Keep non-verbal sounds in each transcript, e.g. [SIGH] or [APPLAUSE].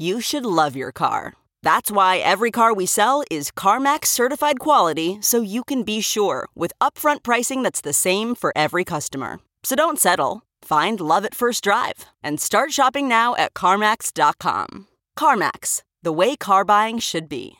you should love your car. That's why every car we sell is CarMax certified quality so you can be sure with upfront pricing that's the same for every customer. So don't settle. Find love at first drive and start shopping now at CarMax.com. CarMax, the way car buying should be.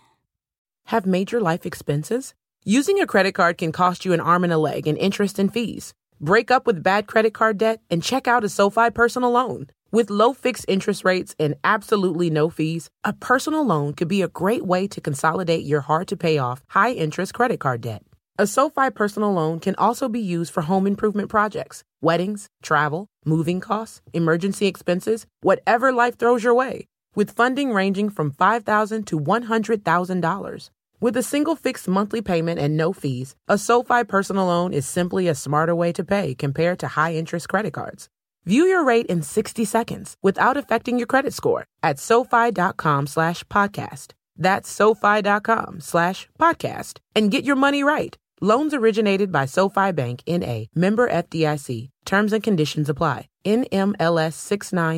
Have major life expenses? Using a credit card can cost you an arm and a leg in interest and fees. Break up with bad credit card debt and check out a SoFi personal loan. With low fixed interest rates and absolutely no fees, a personal loan could be a great way to consolidate your hard to pay off, high interest credit card debt. A SoFi personal loan can also be used for home improvement projects, weddings, travel, moving costs, emergency expenses, whatever life throws your way, with funding ranging from $5,000 to $100,000. With a single fixed monthly payment and no fees, a SoFi personal loan is simply a smarter way to pay compared to high interest credit cards. View your rate in 60 seconds without affecting your credit score at SoFi.com slash podcast. That's SoFi.com slash podcast and get your money right. Loans originated by SoFi Bank N.A. Member FDIC. Terms and conditions apply. NMLS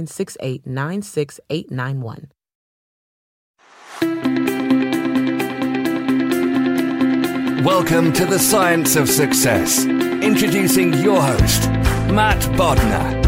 696896891. Welcome to the Science of Success. Introducing your host, Matt Bodnar.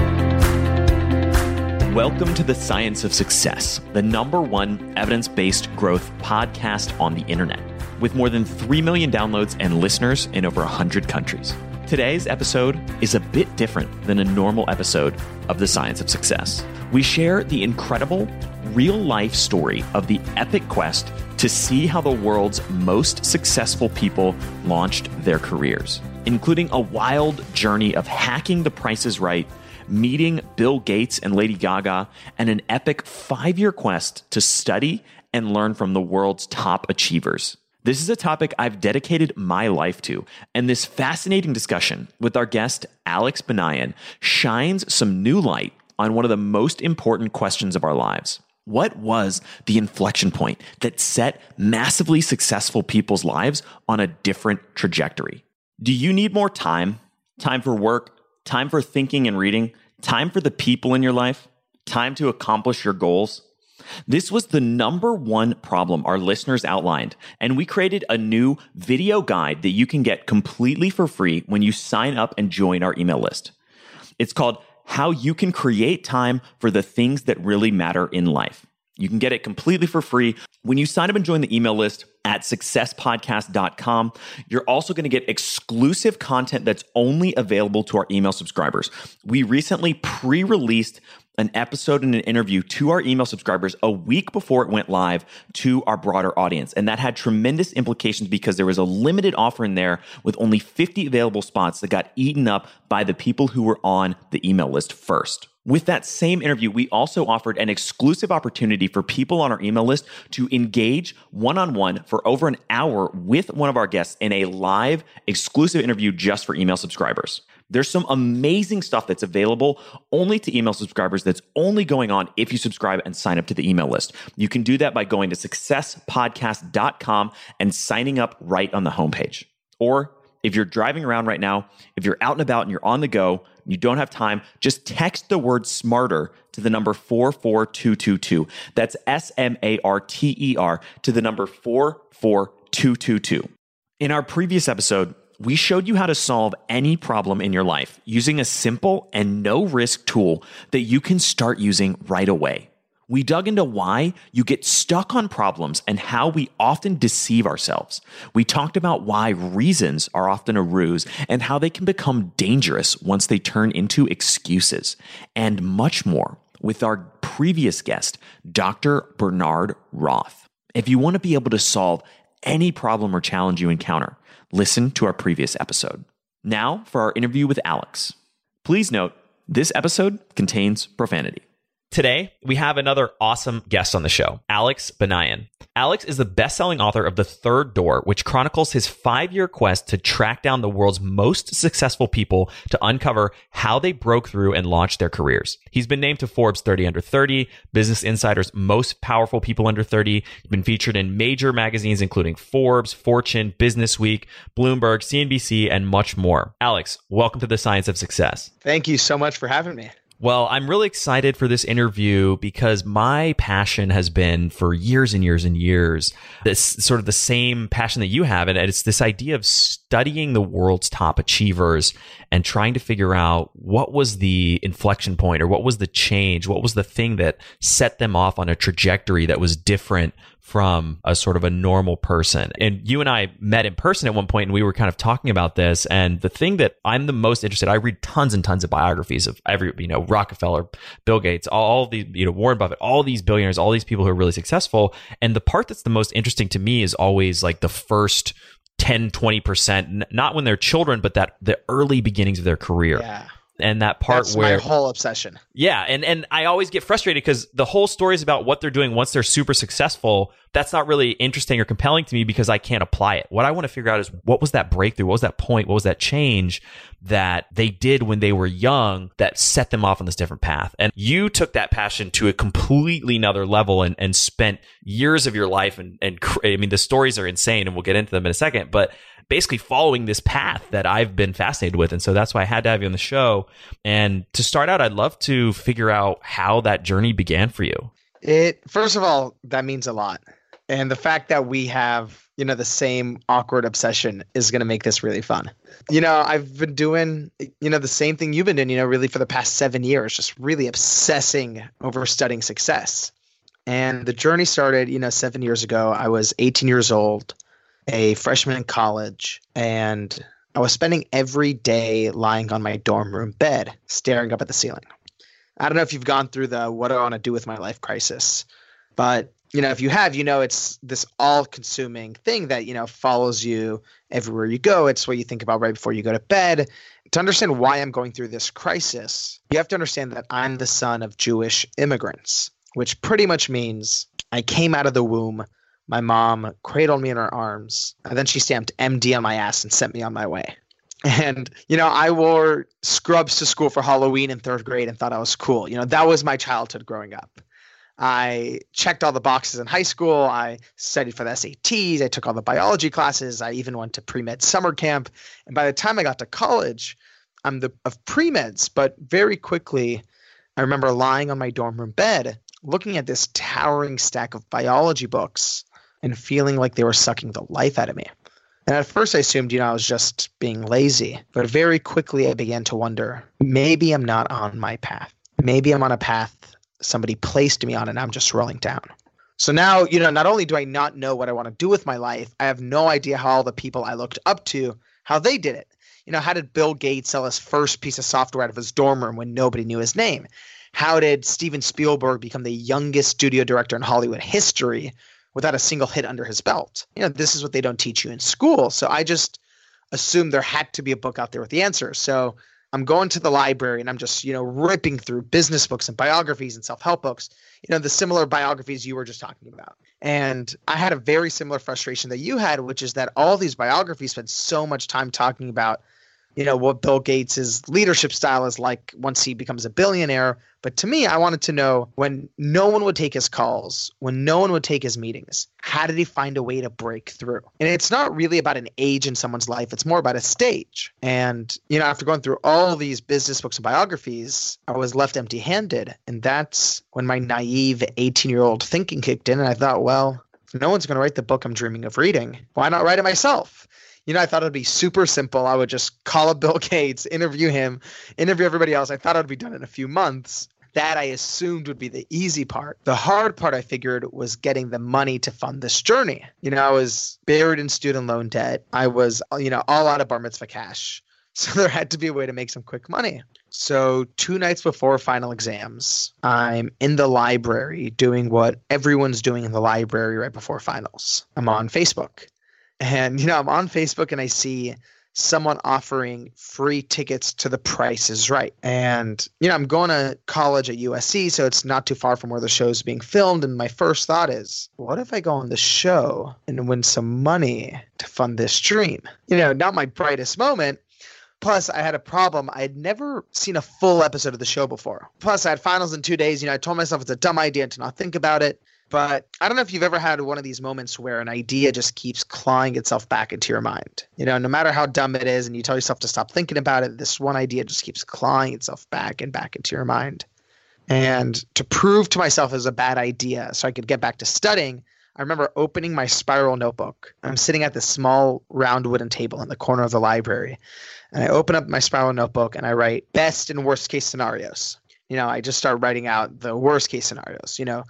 Welcome to the Science of Success, the number one evidence based growth podcast on the internet, with more than 3 million downloads and listeners in over 100 countries. Today's episode is a bit different than a normal episode of the Science of Success. We share the incredible real life story of the epic quest to see how the world's most successful people launched their careers, including a wild journey of hacking the Price is Right, meeting Bill Gates and Lady Gaga, and an epic five year quest to study and learn from the world's top achievers. This is a topic I've dedicated my life to, and this fascinating discussion with our guest, Alex Banayan, shines some new light on one of the most important questions of our lives. What was the inflection point that set massively successful people's lives on a different trajectory? Do you need more time? Time for work, time for thinking and reading, time for the people in your life, time to accomplish your goals? This was the number one problem our listeners outlined, and we created a new video guide that you can get completely for free when you sign up and join our email list. It's called How You Can Create Time for the Things That Really Matter in Life. You can get it completely for free when you sign up and join the email list at successpodcast.com. You're also going to get exclusive content that's only available to our email subscribers. We recently pre released an episode and an interview to our email subscribers a week before it went live to our broader audience. And that had tremendous implications because there was a limited offer in there with only 50 available spots that got eaten up by the people who were on the email list first. With that same interview, we also offered an exclusive opportunity for people on our email list to engage one on one for over an hour with one of our guests in a live exclusive interview just for email subscribers. There's some amazing stuff that's available only to email subscribers that's only going on if you subscribe and sign up to the email list. You can do that by going to successpodcast.com and signing up right on the homepage. Or if you're driving around right now, if you're out and about and you're on the go, you don't have time, just text the word smarter to the number 44222. That's S M A R T E R to the number 44222. In our previous episode, we showed you how to solve any problem in your life using a simple and no risk tool that you can start using right away. We dug into why you get stuck on problems and how we often deceive ourselves. We talked about why reasons are often a ruse and how they can become dangerous once they turn into excuses, and much more with our previous guest, Dr. Bernard Roth. If you want to be able to solve any problem or challenge you encounter, listen to our previous episode. Now for our interview with Alex. Please note, this episode contains profanity. Today, we have another awesome guest on the show, Alex Banayan. Alex is the best selling author of The Third Door, which chronicles his five year quest to track down the world's most successful people to uncover how they broke through and launched their careers. He's been named to Forbes 30 Under 30, Business Insider's Most Powerful People Under 30. He's been featured in major magazines including Forbes, Fortune, Business Week, Bloomberg, CNBC, and much more. Alex, welcome to the Science of Success. Thank you so much for having me. Well, I'm really excited for this interview because my passion has been for years and years and years this sort of the same passion that you have. And it's this idea of studying the world's top achievers and trying to figure out what was the inflection point or what was the change, what was the thing that set them off on a trajectory that was different from a sort of a normal person. And you and I met in person at one point and we were kind of talking about this. And the thing that I'm the most interested, I read tons and tons of biographies of every, you know, Rockefeller, Bill Gates, all these, you know, Warren Buffett, all these billionaires, all these people who are really successful. And the part that's the most interesting to me is always like the first 10, 20%, not when they're children, but that the early beginnings of their career. Yeah and that part That's where my whole obsession. Yeah, and and I always get frustrated because the whole story is about what they're doing once they're super successful. That's not really interesting or compelling to me because I can't apply it. What I want to figure out is what was that breakthrough? What was that point? What was that change that they did when they were young that set them off on this different path? And you took that passion to a completely another level and, and spent years of your life and and I mean the stories are insane and we'll get into them in a second, but basically following this path that I've been fascinated with. And so that's why I had to have you on the show. And to start out, I'd love to figure out how that journey began for you. It first of all, that means a lot. And the fact that we have, you know, the same awkward obsession is going to make this really fun. You know, I've been doing, you know, the same thing you've been doing, you know, really for the past seven years, just really obsessing over studying success. And the journey started, you know, seven years ago. I was 18 years old a freshman in college, and I was spending every day lying on my dorm room bed, staring up at the ceiling. I don't know if you've gone through the what do I want to do with my life crisis, but you know, if you have, you know, it's this all-consuming thing that you know follows you everywhere you go. It's what you think about right before you go to bed. To understand why I'm going through this crisis, you have to understand that I'm the son of Jewish immigrants, which pretty much means I came out of the womb my mom cradled me in her arms, and then she stamped MD on my ass and sent me on my way. [LAUGHS] And, you know, I wore scrubs to school for Halloween in third grade and thought I was cool. You know, that was my childhood growing up. I checked all the boxes in high school. I studied for the SATs. I took all the biology classes. I even went to pre med summer camp. And by the time I got to college, I'm the of pre meds. But very quickly, I remember lying on my dorm room bed, looking at this towering stack of biology books and feeling like they were sucking the life out of me. And at first, I assumed, you know, I was just being lazy. But very quickly, I began to wonder maybe I'm not on my path. Maybe I'm on a path somebody placed me on and I'm just rolling down. So now, you know, not only do I not know what I want to do with my life, I have no idea how all the people I looked up to, how they did it. You know, how did Bill Gates sell his first piece of software out of his dorm room when nobody knew his name? How did Steven Spielberg become the youngest studio director in Hollywood history without a single hit under his belt. You know, this is what they don't teach you in school. So I just assumed there had to be a book out there with the answers. So I'm going to the library and I'm just, you know, ripping through business books and biographies and self-help books, you know, the similar biographies you were just talking about. And I had a very similar frustration that you had, which is that all these biographies spend so much time talking about you know, what Bill Gates' leadership style is like once he becomes a billionaire. But to me, I wanted to know when no one would take his calls, when no one would take his meetings, how did he find a way to break through? And it's not really about an age in someone's life, it's more about a stage. And, you know, after going through all these business books and biographies, I was left empty handed. And that's when my naive 18 year old thinking kicked in. And I thought, well, if no one's going to write the book I'm dreaming of reading, why not write it myself? You know, I thought it'd be super simple. I would just call up Bill [LAUGHS] Gates, interview him, interview everybody else. I thought it would be done in a few months. That I assumed would be the easy part. The hard part I figured was getting the money to fund this journey. You know, I was buried in student loan debt. I was, you know, all out of bar mitzvah cash. [LAUGHS] So there had to be a way to make some quick money. So, two nights before final exams, I'm in the library doing what everyone's doing in the library right before finals. I'm on Facebook. And, you know, I'm on Facebook and I see someone offering free tickets to the price is right. And, you know, I'm going to college at USC, so it's not too far from where the show's being filmed. And my first thought is, what if I go on the show and win some money to fund this dream? You know, not my brightest moment. Plus, I had a problem. I had never seen a full episode of the show before. Plus, I had finals in two days. You know, I told myself it's a dumb idea to not think about it. But I don't know if you've ever had one of these moments where an idea just keeps clawing itself back into your mind. You know, no matter how dumb it is, and you tell yourself to stop thinking about it, this one idea just keeps clawing itself back and back into your mind. And to prove to myself it was a bad idea so I could get back to studying, I remember opening my spiral notebook. I'm sitting at this small round wooden table in the corner of the library. And I open up my spiral notebook and I write best and worst case scenarios. You know, I just start writing out the worst case scenarios. You know,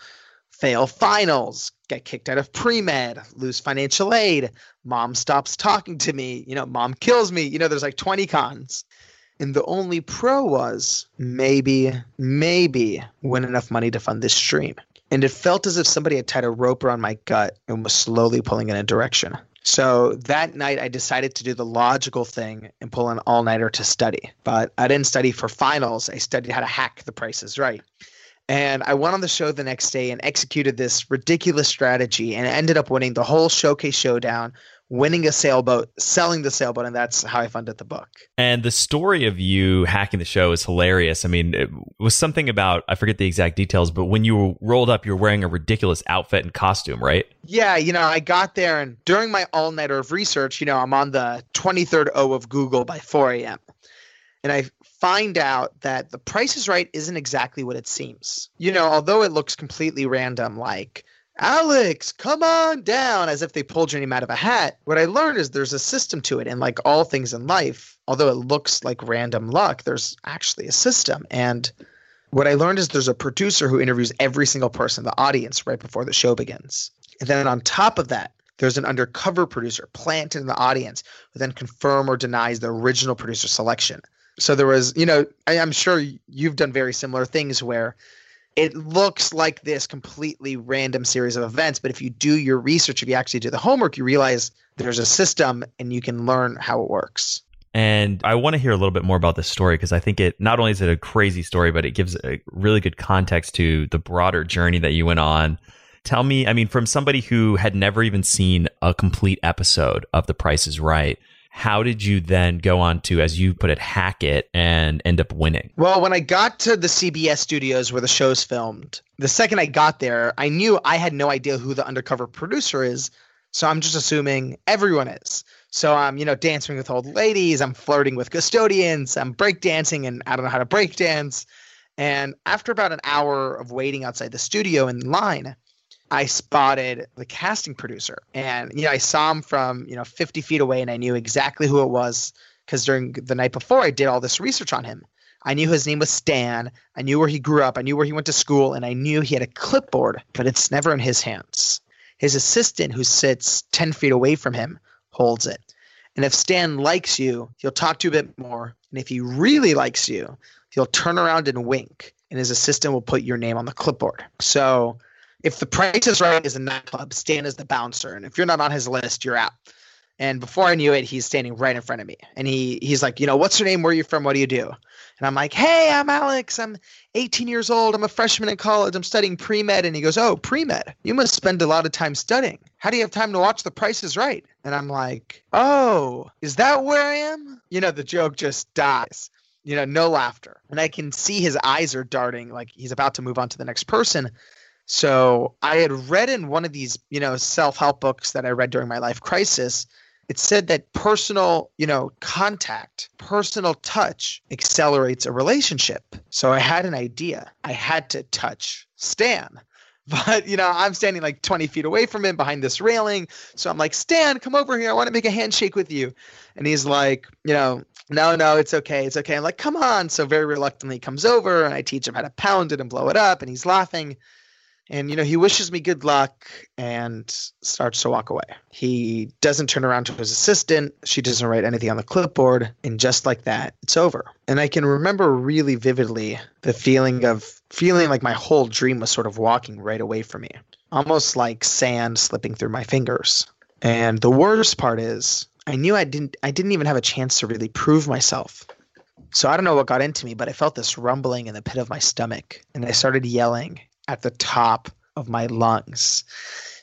fail finals, get kicked out of pre med, lose financial aid, mom stops talking to me, you know, mom kills me. You know, there's like 20 cons. And the only pro was maybe, maybe win enough money to fund this stream. And it felt as if somebody had tied a rope around my gut and was slowly pulling in a direction. So that night, I decided to do the logical thing and pull an all nighter to study. But I didn't study for finals, I studied how to hack the Price is Right. And I went on the show the next day and executed this ridiculous strategy and ended up winning the whole showcase showdown, winning a sailboat, selling the sailboat, and that's how I funded the book. And the story of you hacking the show is hilarious. I mean, it was something about, I forget the exact details, but when you were rolled up, you're wearing a ridiculous outfit and costume, right? Yeah, you know, I got there and during my all nighter of research, you know, I'm on the 23rd O of Google by 4 a.m. And I find out that the price is right isn't exactly what it seems. You know, although it looks completely random, like, Alex, come on down, as if they pulled your name out of a hat. What I learned is there's a system to it. And like all things in life, although it looks like random luck, there's actually a system. And what I learned is there's a producer who interviews every single person in the audience right before the show begins. And then on top of that, there's an undercover producer planted in the audience who then confirm or denies the original producer selection. So there was, you know, I, I'm sure you've done very similar things where it looks like this completely random series of events, but if you do your research, if you actually do the homework, you realize there's a system and you can learn how it works. And I want to hear a little bit more about this story because I think it not only is it a crazy story, but it gives a really good context to the broader journey that you went on. Tell me, I mean, from somebody who had never even seen a complete episode of The Price is Right, how did you then go on to, as you put it, hack it and end up winning? Well, when I got to the CBS studios where the show's filmed, the second I got there, I knew I had no idea who the undercover producer is. So I'm just assuming everyone is. So I'm, you know, dancing with old ladies. I'm flirting with custodians. I'm breakdancing, and I don't know how to breakdance. And after about an hour of waiting outside the studio in line, I spotted the casting producer, and you know I saw him from you know 50 feet away, and I knew exactly who it was because during the night before I did all this research on him. I knew his name was Stan. I knew where he grew up. I knew where he went to school, and I knew he had a clipboard, but it's never in his hands. His assistant, who sits 10 feet away from him, holds it. And if Stan likes you, he'll talk to you a bit more. And if he really likes you, he'll turn around and wink, and his assistant will put your name on the clipboard. So if the price is right is a nightclub, Stan is the bouncer, and if you're not on his list, you're out. And before I knew it, he's standing right in front of me. And he he's like, you know, what's your name? Where are you from? What do you do? And I'm like, hey, I'm Alex. I'm 18 years old. I'm a freshman in college. I'm studying pre med. And he goes, oh, pre med. You must spend a lot of time studying. How do you have time to watch The Price is Right? And I'm like, oh, is that where I am? You know, the joke just dies. You know, no laughter. And I can see his eyes are darting like he's about to move on to the next person. So I had read in one of these, you know, self help books that I read during my life crisis it said that personal, you know, contact, personal touch accelerates a relationship. So I had an idea. I had to touch Stan. [LAUGHS] But, you know, I'm standing like 20 feet away from him behind this railing. So I'm like, Stan, come over here. I want to make a handshake with you. And he's like, you know, no, no, it's okay. It's okay. I'm like, come on. So very reluctantly he comes over and I teach him how to pound it and blow it up. And he's laughing and you know he wishes me good luck and starts to walk away. He doesn't turn around to his assistant. She doesn't write anything on the clipboard. And just like that it's over. And i can remember really vividly the feeling of feeling like my whole dream was sort of walking right away from me. Almost like sand slipping through my fingers. And the worst part is i knew i didn't i didn't even have a chance to really prove myself. So I don't know what got into me, but I felt this rumbling in the pit of my stomach, and I started yelling at the top of my lungs.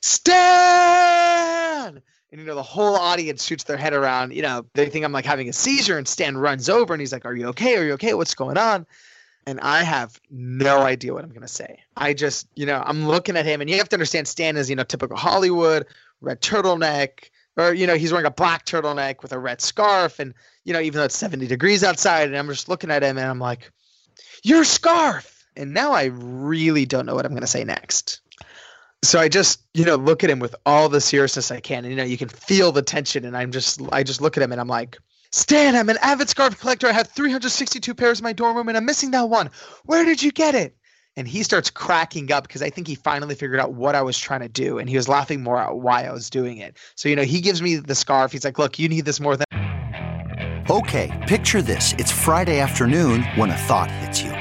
Stan! And you know, the whole audience shoots their head around. You know, they think I'm like having a seizure, and Stan runs over and he's like, Are you okay? Are you okay? What's going on? And I have no idea what I'm gonna say. I just, you know, I'm looking at him, and you have to understand Stan is, you know, typical Hollywood, red turtleneck, or you know, he's wearing a black turtleneck with a red scarf, and you know, even though it's 70 degrees outside, and I'm just looking at him and I'm like, Your scarf! And now I really don't know what I'm going to say next. So I just, you know, look at him with all the seriousness I can. And, you know, you can feel the tension. And I'm just, I just look at him and I'm like, Stan, I'm an avid scarf collector. I have 362 pairs in my dorm room and I'm missing that one. Where did you get it? And he starts cracking up because I think he finally figured out what I was trying to do. And he was laughing more at why I was doing it. So, you know, he gives me the scarf. He's like, look, you need this more than. Okay, picture this. It's Friday afternoon when a thought hits you.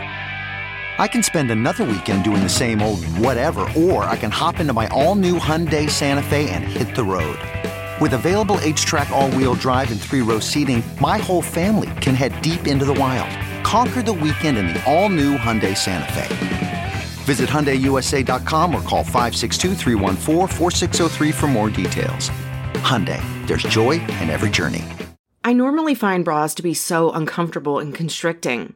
I can spend another weekend doing the same old whatever, or I can hop into my all-new Hyundai Santa Fe and hit the road. With available H-Track all-wheel drive and three-row seating, my whole family can head deep into the wild. Conquer the weekend in the all-new Hyundai Santa Fe. Visit HyundaiUSA.com or call 562 for more details. Hyundai, there's joy in every journey. I normally find bras to be so uncomfortable and constricting.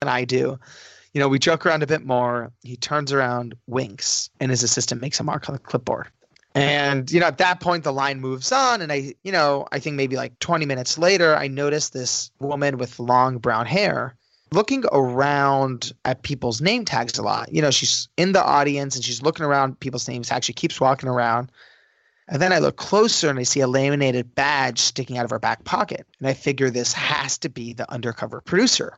And I do. You know, we joke around a bit more. He turns around, winks, and his assistant makes a mark on the clipboard. And, you know, at that point, the line moves on. And I, you know, I think maybe like 20 minutes later, I notice this woman with long brown hair looking around at people's name tags a lot. You know, she's in the audience and she's looking around people's names tags. She keeps walking around. And then I look closer and I see a laminated badge sticking out of her back pocket. And I figure this has to be the undercover producer.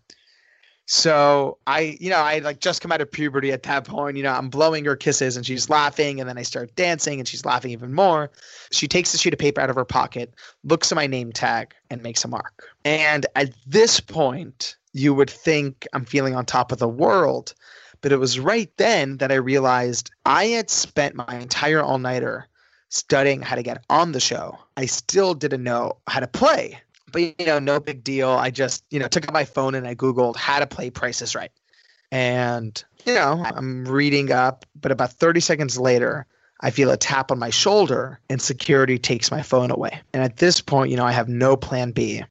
So I, you know, I like just come out of puberty at that point. You know, I'm blowing her kisses and she's laughing, and then I start dancing and she's laughing even more. She takes a sheet of paper out of her pocket, looks at my name tag, and makes a mark. And at this point, you would think I'm feeling on top of the world. But it was right then that I realized I had spent my entire all nighter studying how to get on the show. I still didn't know how to play but you know, no big deal. I just you know took out my phone and I googled how to play Price is Right, and you know I'm reading up, but about 30 seconds later. I feel a tap on my shoulder and security takes my phone away. And at this point, you know, I have no plan B.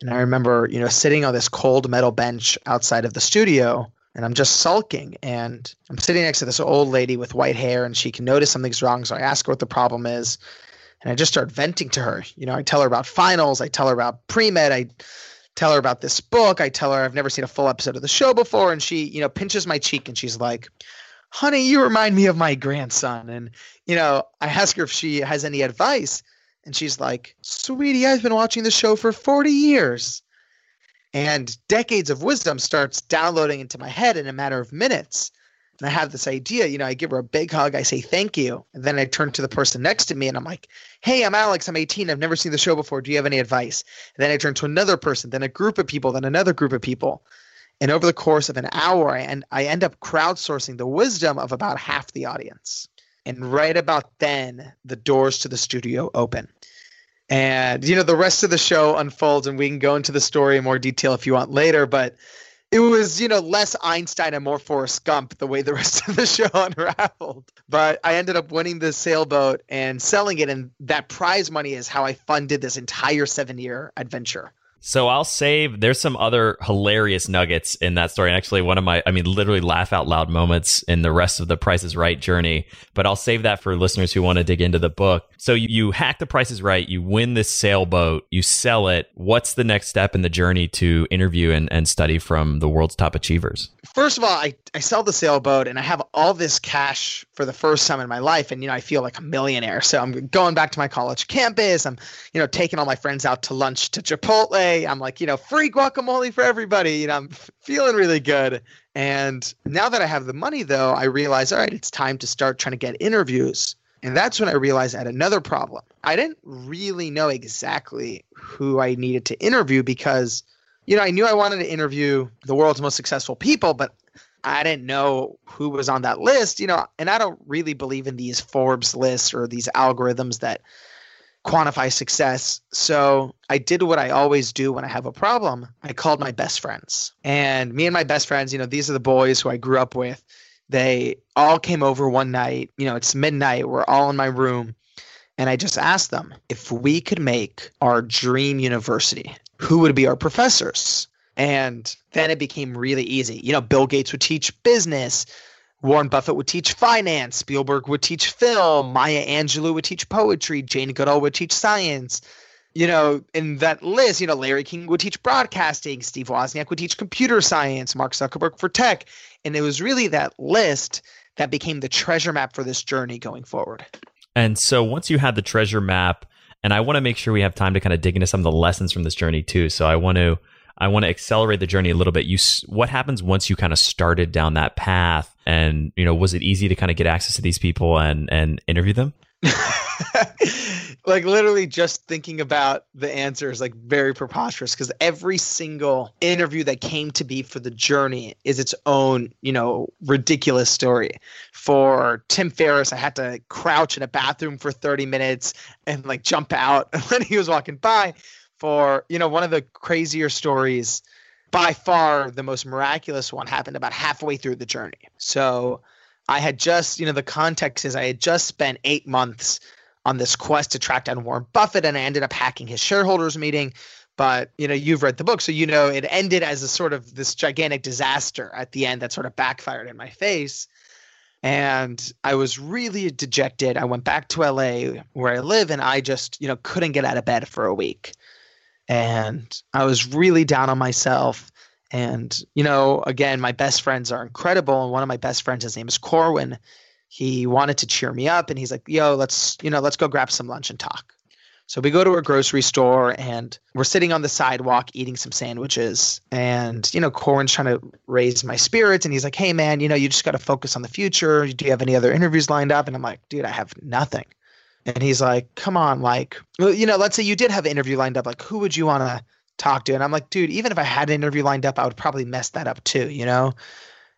And I remember, you know, sitting on this cold metal bench outside of the studio and I'm just sulking. And I'm sitting next to this old lady with white hair and she can notice something's wrong. So I ask her what the problem is and I just start venting to her. You know, I tell her about finals, I tell her about pre med, I tell her about this book, I tell her I've never seen a full episode of the show before, and she, you know, pinches my cheek and she's like, "Honey, you remind me of my grandson." And you know, I ask her if she has any advice, and she's like, "Sweetie, I've been watching the show for 40 years." And decades of wisdom starts downloading into my head in a matter of minutes and I have this idea, you know, I give her a big hug, I say thank you, and then I turn to the person next to me and I'm like, "Hey, I'm Alex, I'm 18, I've never seen the show before. Do you have any advice?" And then I turn to another person, then a group of people, then another group of people. And over the course of an hour, I end, I end up crowdsourcing the wisdom of about half the audience. And right about then, the doors to the studio open. And, you know, the rest of the show unfolds, and we can go into the story in more detail if you want later. But it was you know less Einstein and more Forrest Gump the way the rest of the show [LAUGHS] unraveled. But I ended up winning the sailboat and selling it, and that prize money is how I funded this entire seven year adventure. So I'll save. There's some other hilarious nuggets in that story. And actually, one of my, I mean, literally laugh out loud moments in the rest of the Price is Right journey. But I'll save that for listeners who want to dig into the book. So you, you hack the Price is Right, you win this sailboat, you sell it. What's the next step in the journey to interview and, and study from the world's top achievers? First of all, I, I sell the sailboat and I have all this cash for the first time in my life. And, you know, I feel like a millionaire. So I'm going back to my college campus. I'm, you know, taking all my friends out to lunch to Chipotle. I'm like, you know, free guacamole for everybody. You know, I'm feeling really good. And now that I have the money, though, I realize, all right, it's time to start trying to get interviews. And that's when I realized I had another problem. I didn't really know exactly who I needed to interview because, you know, I knew I wanted to interview the world's most successful people, but I didn't know who was on that list, you know, and I don't really believe in these Forbes lists or these algorithms that quantify success. So I did what I always do when I have a problem. I called my best friends. And me and my best friends, you know, these are the boys who I grew up with. They all came over one night. You know, it's midnight. We're all in my room. And I just asked them if we could make our dream university, who would be our professors? And then it became really easy. You know, Bill Gates would teach business. Warren Buffett would teach finance, Spielberg would teach film, Maya Angelou would teach poetry, Jane Goodall would teach science. You know, in that list, you know, Larry King would teach broadcasting, Steve Wozniak would teach computer science, Mark Zuckerberg for tech. And it was really that list that became the treasure map for this journey going forward. And so once you had the treasure map, and I want to make sure we have time to kind of dig into some of the lessons from this journey too. So I want to I want to accelerate the journey a little bit. You, what happens once you kind of started down that path, and you know, was it easy to kind of get access to these people and and interview them? [LAUGHS] like literally just thinking about the answer is like very preposterous because every single interview that came to be for the journey is its own you know ridiculous story for tim ferriss i had to crouch in a bathroom for 30 minutes and like jump out [LAUGHS] when he was walking by for, you know, one of the crazier stories, by far the most miraculous one happened about halfway through the journey. So I had just, you know, the context is I had just spent eight months on this quest to track down Warren Buffett and I ended up hacking his shareholders meeting. But, you know, you've read the book, so you know it ended as a sort of this gigantic disaster at the end that sort of backfired in my face. And I was really dejected. I went back to LA where I live and I just, you know, couldn't get out of bed for a week. And I was really down on myself. And, you know, again, my best friends are incredible. And one of my best friends, his name is Corwin. He wanted to cheer me up and he's like, yo, let's, you know, let's go grab some lunch and talk. So we go to a grocery store and we're sitting on the sidewalk eating some sandwiches. And, you know, Corwin's trying to raise my spirits. And he's like, hey, man, you know, you just got to focus on the future. Do you have any other interviews lined up? And I'm like, dude, I have nothing. And he's like, come on, like, you know, let's say you did have an interview lined up. Like, who would you want to talk to? And I'm like, dude, even if I had an interview lined up, I would probably mess that up too, you know?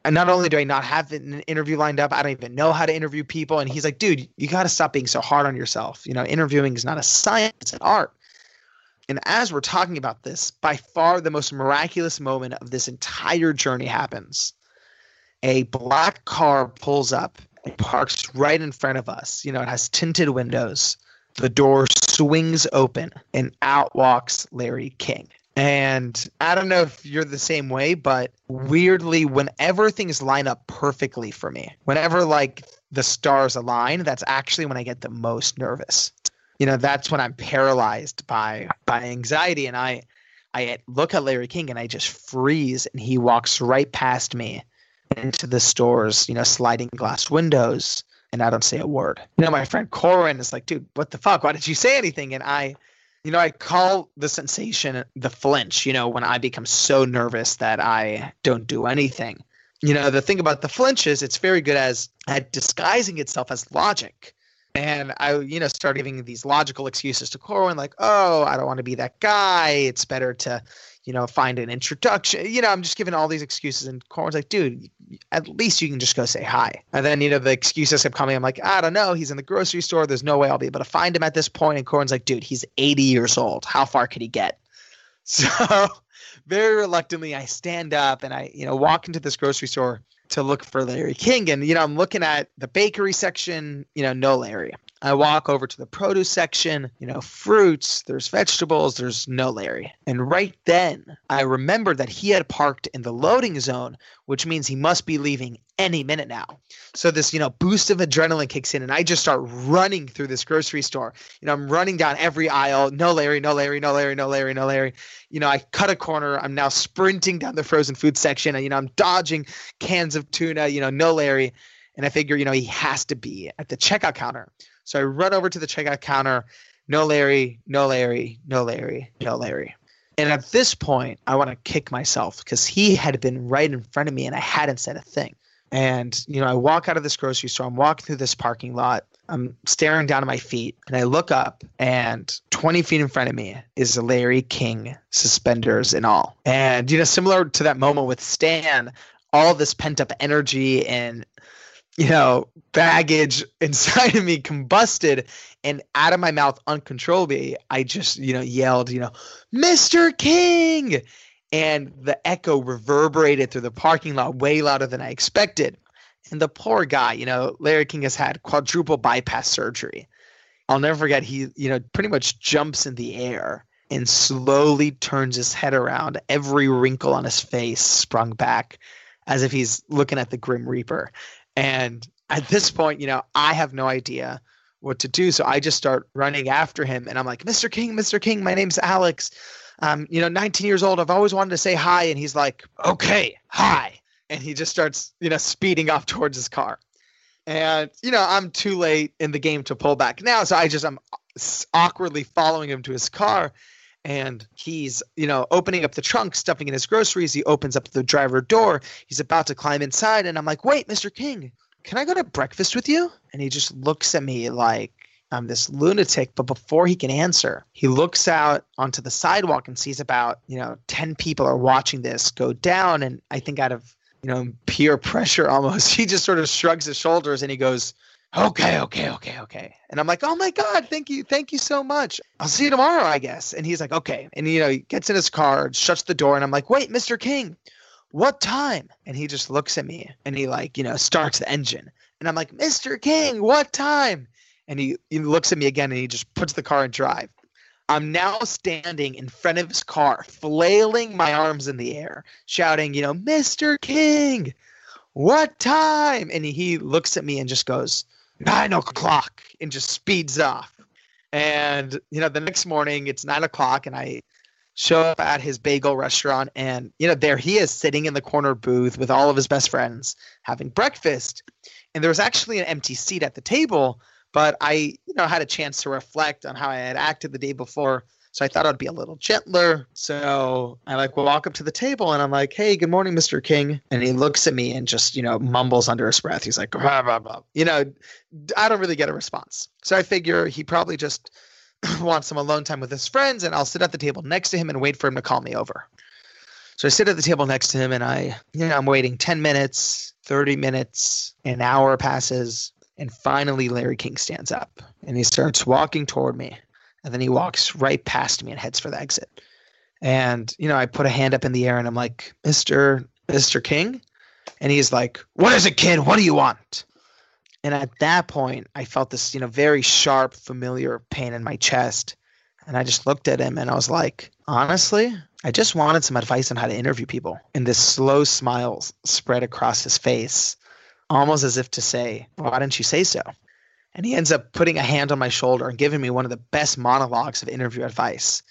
And not only do I not have an interview lined up, I don't even know how to interview people. And he's like, dude, you got to stop being so hard on yourself. You know, interviewing is not a science, it's an art. And as we're talking about this, by far the most miraculous moment of this entire journey happens. A black car pulls up and parks right in front of us. You know, it has tinted windows. The door swings open and out walks Larry King. And I don't know if you're the same way, but weirdly, whenever things line up perfectly for me, whenever like the stars align, that's actually when I get the most nervous. You know, that's when I'm paralyzed by by anxiety, and I I look at Larry King and I just freeze, and he walks right past me into the store's you know sliding glass windows, and I don't say a word. You know, my friend Corwin is like, dude, what the fuck? Why did you say anything? And I you know, I call the sensation the flinch, you know, when I become so nervous that I don't do anything. You know, the thing about the flinch is it's very good as at disguising itself as logic. And I, you know, start giving these logical excuses to Corwin, like, oh, I don't want to be that guy. It's better to, you know, find an introduction. You know, I'm just giving all these excuses. And Corwin's like, dude, at least you can just go say hi. And then, you know, the excuses kept coming. I'm like, I don't know. He's in the grocery store. There's no way I'll be able to find him at this point. And Corwin's like, dude, he's 80 years old. How far could he get? [LAUGHS] So very reluctantly, I stand up and I, you know, walk into this grocery store to look for Larry King. And, you know, I'm looking at the bakery section, you know, no Larry. I walk over to the produce section, you know, fruits, there's vegetables, there's no Larry. And right then, I remember that he had parked in the loading zone, which means he must be leaving any minute now. So this, you know, boost of adrenaline kicks in and I just start running through this grocery store. You know, I'm running down every aisle, no Larry, no Larry, no Larry, no Larry, no Larry. You know, I cut a corner, I'm now sprinting down the frozen food section and you know, I'm dodging cans of tuna, you know, no Larry. And I figure, you know, he has to be at the checkout counter. So I run over to the checkout counter. No Larry, no Larry, no Larry, no Larry. And at this point, I want to kick myself because he had been right in front of me and I hadn't said a thing. And, you know, I walk out of this grocery store. I'm walking through this parking lot. I'm staring down at my feet and I look up and 20 feet in front of me is Larry King, suspenders and all. And, you know, similar to that moment with Stan, all this pent up energy and you know, baggage [LAUGHS] inside of me combusted and out of my mouth uncontrollably, I just, you know, yelled, you know, Mr. King. And the echo reverberated through the parking lot way louder than I expected. And the poor guy, you know, Larry King has had quadruple bypass surgery. I'll never forget, he, you know, pretty much jumps in the air and slowly turns his head around, every wrinkle on his face sprung back as if he's looking at the Grim Reaper. And at this point, you know, I have no idea what to do. So I just start running after him and I'm like, Mr. King, Mr. King, my name's Alex. Um, you know, 19 years old. I've always wanted to say hi. And he's like, okay, hi. And he just starts, you know, speeding off towards his car. And, you know, I'm too late in the game to pull back now. So I just, I'm awkwardly following him to his car and he's you know opening up the trunk stuffing in his groceries. He opens up the driver door. He's about to climb inside and i'm like wait mr king can i go to breakfast with you? And he just looks at me like i'm this lunatic but before he can answer he looks out onto the sidewalk and sees about you know 10 people are watching this go down. And i think out of you know peer pressure almost [LAUGHS] he just sort of shrugs his shoulders and he goes okay, okay, okay, okay. And I'm like, oh my God, thank you. Thank you so much. I'll see you tomorrow, I guess. And he's like, okay. And, you know, he gets in his car, shuts the door, and I'm like, wait, Mr. King, what time? And he just looks at me and he, like, you know, starts the engine. And I'm like, Mr. King, what time? And he, he looks at me again and he just puts the car in drive. I'm now standing in front of his car, flailing my arms in the air, shouting, you know, Mr. King, what time? And he looks at me and just goes, nine o'clock, and just speeds off. And, you know, the next morning it's nine o'clock, and I show up at his bagel restaurant, and, you know, there he is sitting in the corner booth with all of his best friends having breakfast. And there was actually an empty seat at the table, but I, you know, had a chance to reflect on how I had acted the day before so I thought I'd be a little gentler. So I like walk up to the table and I'm like, hey, good morning, Mr. King. And he looks at me and just, you know, mumbles under his breath. He's like, blah, blah, blah. you know, I don't really get a response. So I figure he probably just [CLEARS THROAT] wants some alone time with his friends and I'll sit at the table next to him and wait for him to call me over. So I sit at the table next to him and I, you know, I'm waiting 10 minutes, 30 minutes, an hour passes. And finally, Larry King stands up and he starts walking toward me and then he walks right past me and heads for the exit. And you know, I put a hand up in the air and I'm like, "Mr. Mr. King?" And he's like, "What is it, kid? What do you want?" And at that point, I felt this, you know, very sharp, familiar pain in my chest. And I just looked at him and I was like, honestly, I just wanted some advice on how to interview people. And this slow smile spread across his face, almost as if to say, Why didn't you say so? And he ends up putting a hand on my shoulder and giving me one of the best monologues of interview advice.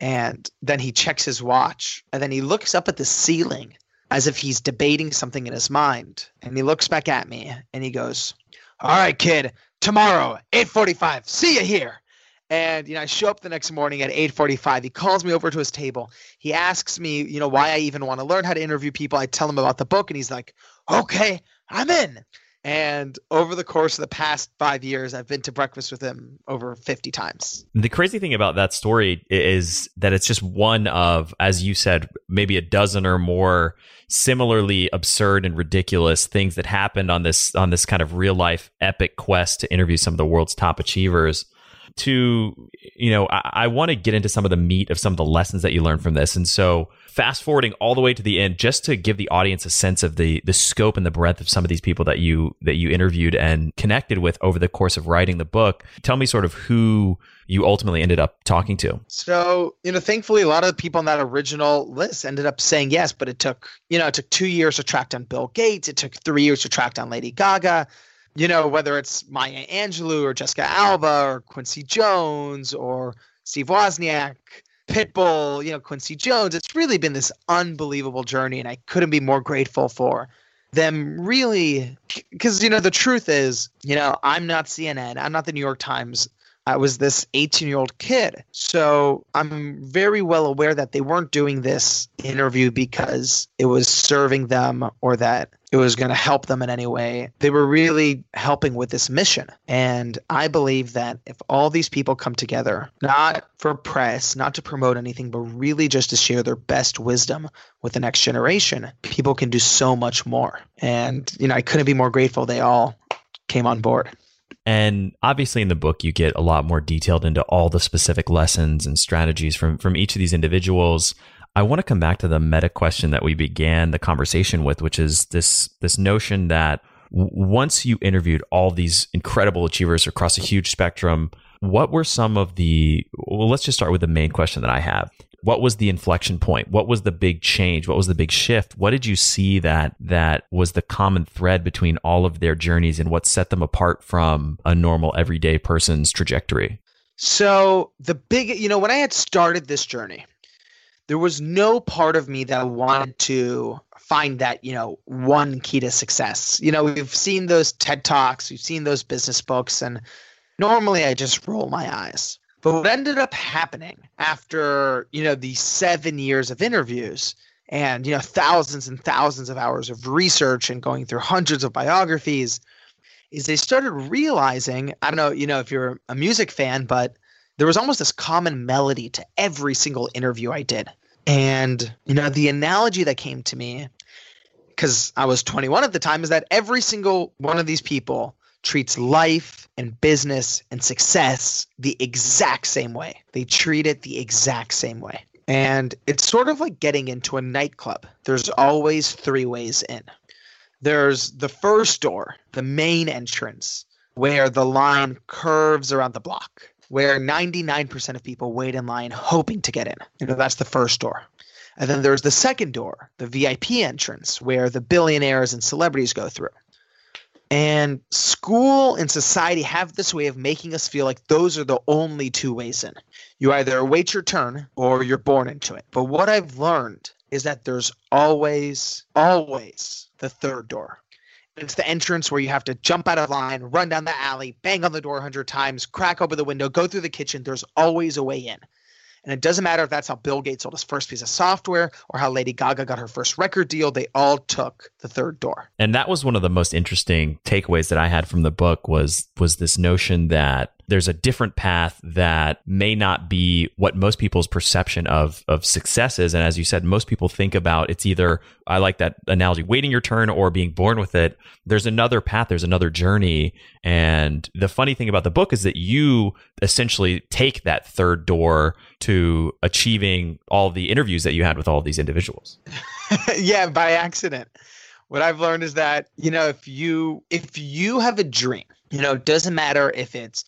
And then he checks his watch and then he looks up at the ceiling as if he's debating something in his mind. And he looks back at me and he goes, All right, kid, tomorrow, 845, see you here. And you know, I show up the next morning at 8:45. He calls me over to his table. He asks me, you know, why I even want to learn how to interview people. I tell him about the book, and he's like, "Okay, I'm in." And over the course of the past five years, I've been to breakfast with him over 50 times. The crazy thing about that story is that it's just one of, as you said, maybe a dozen or more similarly absurd and ridiculous things that happened on this on this kind of real life epic quest to interview some of the world's top achievers to you know i, I want to get into some of the meat of some of the lessons that you learned from this and so fast forwarding all the way to the end just to give the audience a sense of the the scope and the breadth of some of these people that you that you interviewed and connected with over the course of writing the book. Tell me sort of who you ultimately ended up talking to. So you know thankfully a lot of the people on that original list ended up saying yes but it took you know it took two years to track down bill gates. It took three years to track down lady gaga. You know, whether it's Maya Angelou or Jessica Alba or Quincy Jones or Steve Wozniak, Pitbull, you know, Quincy Jones, it's really been this unbelievable journey. And I couldn't be more grateful for them really. Because, you know, the truth is, you know, I'm not CNN, I'm not the New York Times. I was this 18 year old kid. So I'm very well aware that they weren't doing this interview because it was serving them or that it was going to help them in any way. They were really helping with this mission. And I believe that if all these people come together, not for press, not to promote anything, but really just to share their best wisdom with the next generation, people can do so much more. And, you know, I couldn't be more grateful they all came on board. And obviously in the book you get a lot more detailed into all the specific lessons and strategies from from each of these individuals. I want to come back to the meta question that we began the conversation with, which is this this notion that once you interviewed all these incredible achievers across a huge spectrum, what were some of the well, let's just start with the main question that I have. What was the inflection point? What was the big change? What was the big shift? What did you see that that was the common thread between all of their journeys and what set them apart from a normal everyday person's trajectory? So, the big, you know, when I had started this journey, there was no part of me that wanted to find that you know one key to success you know we've seen those ted talks we've seen those business books and normally i just roll my eyes but what ended up happening after you know these seven years of interviews and you know thousands and thousands of hours of research and going through hundreds of biographies is they started realizing i don't know you know if you're a music fan but there was almost this common melody to every single interview I did. And, you know, the analogy that came to me, because I was 21 at the time, is that every single one of these people treats life and business and success the exact same way. They treat it the exact same way. And it's sort of like getting into a nightclub. There's always three ways in. There's the first door, the main entrance, where the line curves around the block, where 99% of people wait in line hoping to get in. You know, that's the first door. And then there's the second door, the VIP entrance, where the billionaires and celebrities go through. And school and society have this way of making us feel like those are the only two ways in. You either wait your turn or you're born into it. But what I've learned is that there's always, always the third door. It's the entrance where you have to jump out of line, run down the alley, bang on the door a hundred times, crack open the window, go through the kitchen. There's always a way in. And it doesn't matter if that's how Bill Gates sold his first piece of software or how Lady Gaga got her first record deal, they all took the third door. And that was one of the most interesting takeaways that I had from the book was was this notion that there's a different path that may not be what most people's perception of of success is. And as you said most people think about it's either I like that analogy waiting your turn or being born with it. There's another path there's another journey. And the funny thing about the book is that you essentially take that third door to achieving all the interviews that you had with all these individuals. [LAUGHS] Yeah by accident. What I've learned is that you know if you if you have a dream you know it doesn't matter if it's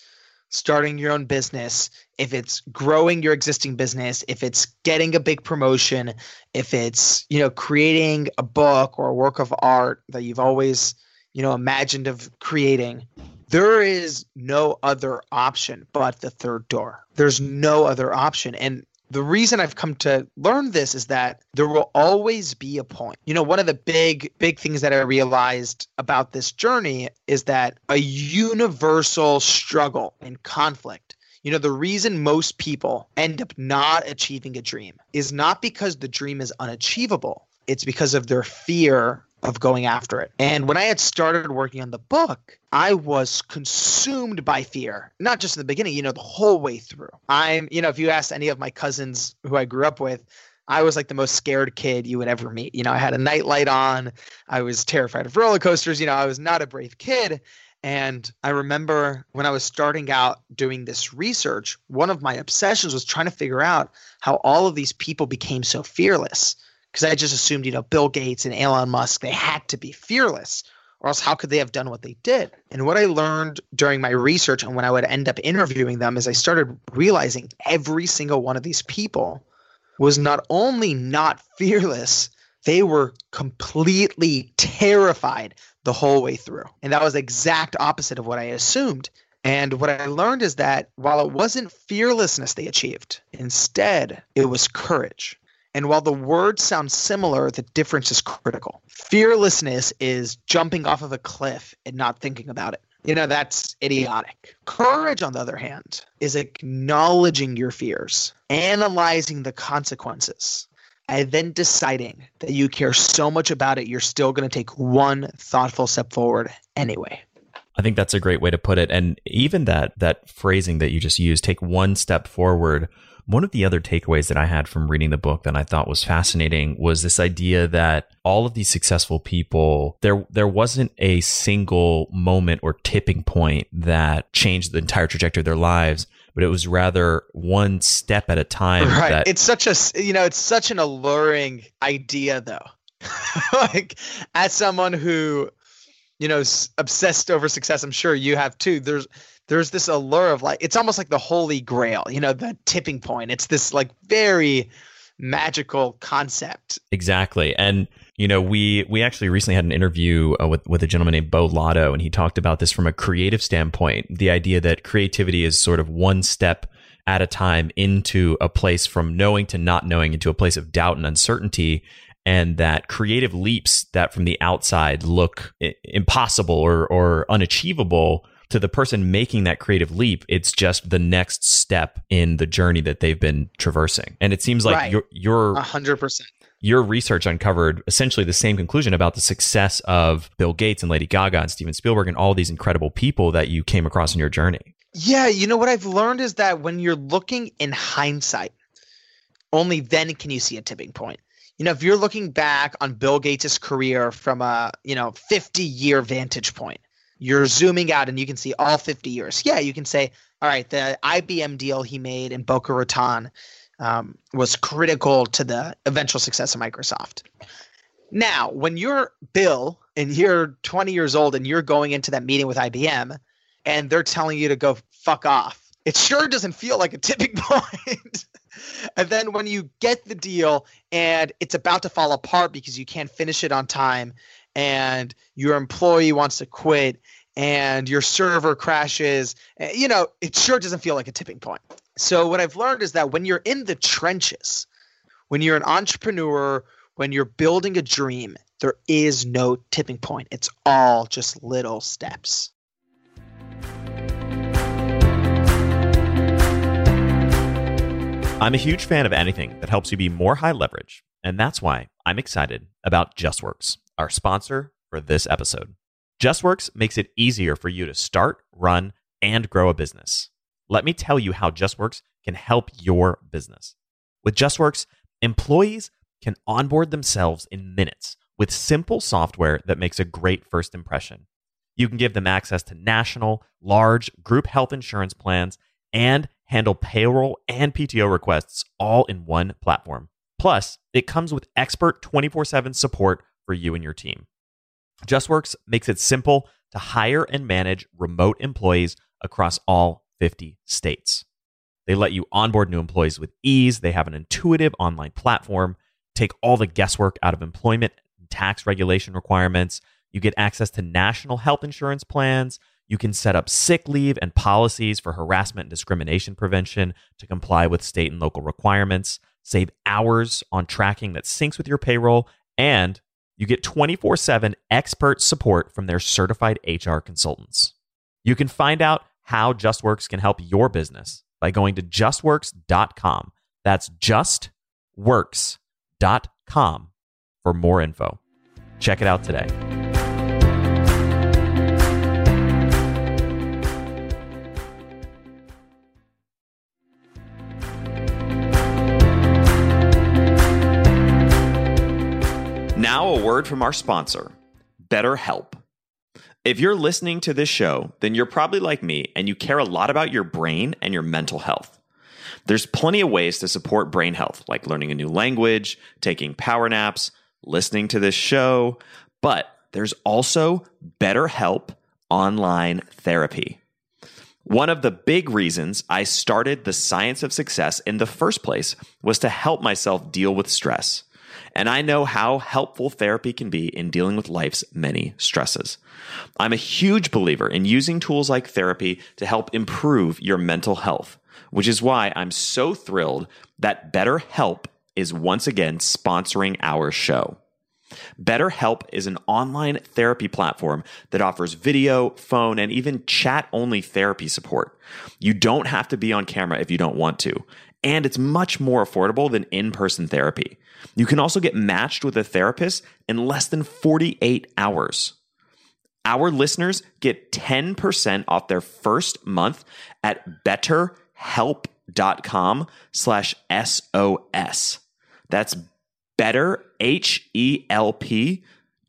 starting your own business, if it's growing your existing business, if it's getting a big promotion, if it's, you know, creating a book or a work of art that you've always, you know, imagined of creating, there is no other option but the third door. There's no other option. And the reason I've come to learn this is that there will always be a point. You know, one of the big, big things that I realized about this journey is that a universal struggle and conflict. You know, the reason most people end up not achieving a dream is not because the dream is unachievable, it's because of their fear of going after it. And when I had started working on the book, I was consumed by fear, not just in the beginning, you know, the whole way through. I'm, you know, if you ask any of my cousins who I grew up with, I was like the most scared kid you would ever meet. You know, I had a nightlight on. I was terrified of roller coasters. You know, I was not a brave kid. And I remember when I was starting out doing this research, one of my obsessions was trying to figure out how all of these people became so fearless because I just assumed, you know, Bill Gates and Elon Musk, they had to be fearless, or else how could they have done what they did? And what I learned during my research and when I would end up interviewing them is I started realizing every single one of these people was not only not fearless, they were completely terrified the whole way through. And that was the exact opposite of what I assumed. And what I learned is that while it wasn't fearlessness they achieved, instead, it was courage. And while the words sound similar, the difference is critical. Fearlessness is jumping off of a cliff and not thinking about it. You know, that's idiotic. Courage, on the other hand, is acknowledging your fears, analyzing the consequences, and then deciding that you care so much about it, you're still going to take one thoughtful step forward anyway. I think that's a great way to put it. And even that that phrasing that you just used, take one step forward one of the other takeaways that I had from reading the book that I thought was fascinating was this idea that all of these successful people, there there wasn't a single moment or tipping point that changed the entire trajectory of their lives, but it was rather one step at a time. Right. That, it's such a you know, it's such an alluring idea though. [LAUGHS] like as someone who you know obsessed over success, I'm sure you have too. There's there's this allure of like it's almost like the holy grail, you know, the tipping point. It's this like very magical concept. Exactly. And you know, we we actually recently had an interview uh, with with a gentleman named Beau Lotto, and he talked about this from a creative standpoint. The idea that creativity is sort of one step at a time into a place from knowing to not knowing into a place of doubt and uncertainty and that creative leaps that from the outside look impossible or or unachievable to the person making that creative leap, it's just the next step in the journey that they've been traversing. And it seems like right. your your 100% your research uncovered essentially the same conclusion about the success of Bill Gates and Lady Gaga and Steven Spielberg and all these incredible people that you came across in your journey. Yeah, you know what I've learned is that when you're looking in hindsight, only then can you see a tipping point. You know, if you're looking back on Bill Gates' career from a, you know, 50 year vantage point, you're zooming out and you can see all 50 years. Yeah, you can say, all right, the IBM deal he made in Boca Raton um, was critical to the eventual success of Microsoft. Now, when you're Bill and you're 20 years old and you're going into that meeting with IBM and they're telling you to go fuck off, it sure doesn't feel like a tipping [LAUGHS] point. and then when you get the deal and it's about to fall apart because you can't finish it on time and your employee wants to quit and your server crashes, eh, you know, it sure doesn't feel like a tipping point. So, what I've learned is that when you're in the trenches, when you're an entrepreneur, when you're building a dream, there is no tipping point. It's all just little steps. I'm a huge fan of anything that helps you be more high leverage, and that's why I'm excited about JustWorks, our sponsor for this episode. JustWorks makes it easier for you to start, run, and grow a business. Let me tell you how JustWorks can help your business. With JustWorks, employees can onboard themselves in minutes with simple software that makes a great first impression. You can give them access to national, large group health insurance plans and handle payroll and PTO requests all in one platform. Plus, it comes with expert 24 7 support for you and your team. JustWorks makes it simple to hire and manage remote employees across all 50 states. They let you onboard new employees with ease. They have an intuitive online platform, take all the guesswork out of employment and tax regulation requirements. You get access to national health insurance plans. You can set up sick leave and policies for harassment and discrimination prevention to comply with state and local requirements, save hours on tracking that syncs with your payroll, and you get 24 7 expert support from their certified HR consultants. You can find out how JustWorks can help your business by going to justworks.com. That's justworks.com for more info. Check it out today. Now, a word from our sponsor, BetterHelp. If you're listening to this show, then you're probably like me and you care a lot about your brain and your mental health. There's plenty of ways to support brain health, like learning a new language, taking power naps, listening to this show, but there's also BetterHelp online therapy. One of the big reasons I started the science of success in the first place was to help myself deal with stress and I know how helpful therapy can be in dealing with life's many stresses. I'm a huge believer in using tools like therapy to help improve your mental health, which is why I'm so thrilled that BetterHelp is once again sponsoring our show. BetterHelp is an online therapy platform that offers video, phone, and even chat only therapy support. You don't have to be on camera if you don't want to, and it's much more affordable than in person therapy. You can also get matched with a therapist in less than 48 hours. Our listeners get 10% off their first month at betterhelp.com slash SOS. That's better, H-E-L-P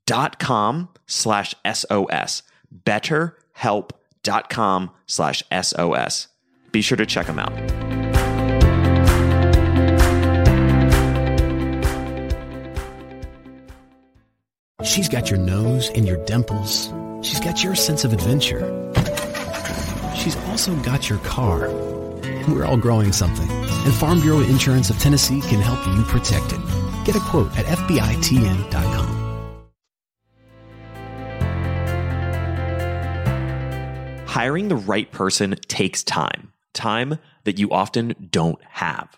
dot com slash SOS. Betterhelp.com slash SOS. Be sure to check them out. She's got your nose and your dimples. She's got your sense of adventure. She's also got your car. We're all growing something, and Farm Bureau Insurance of Tennessee can help you protect it. Get a quote at FBITN.com. Hiring the right person takes time, time that you often don't have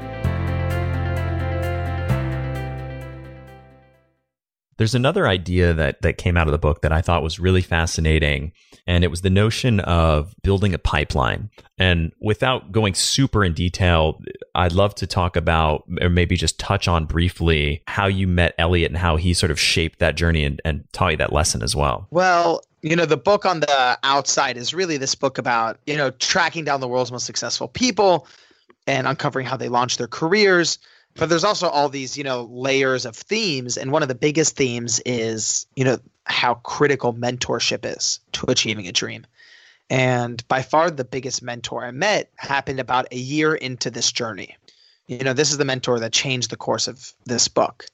There's another idea that that came out of the book that I thought was really fascinating, and it was the notion of building a pipeline. And without going super in detail, I'd love to talk about, or maybe just touch on briefly, how you met Elliott and how he sort of shaped that journey and, and taught you that lesson as well. Well, you know, the book on the outside is really this book about, you know, tracking down the world's most successful people and uncovering how they launched their careers but there's also all these you know layers of themes and one of the biggest themes is you know how critical mentorship is to achieving a dream. And by far the biggest mentor i met happened about a year into this journey. You know this is the mentor that changed the course of this book.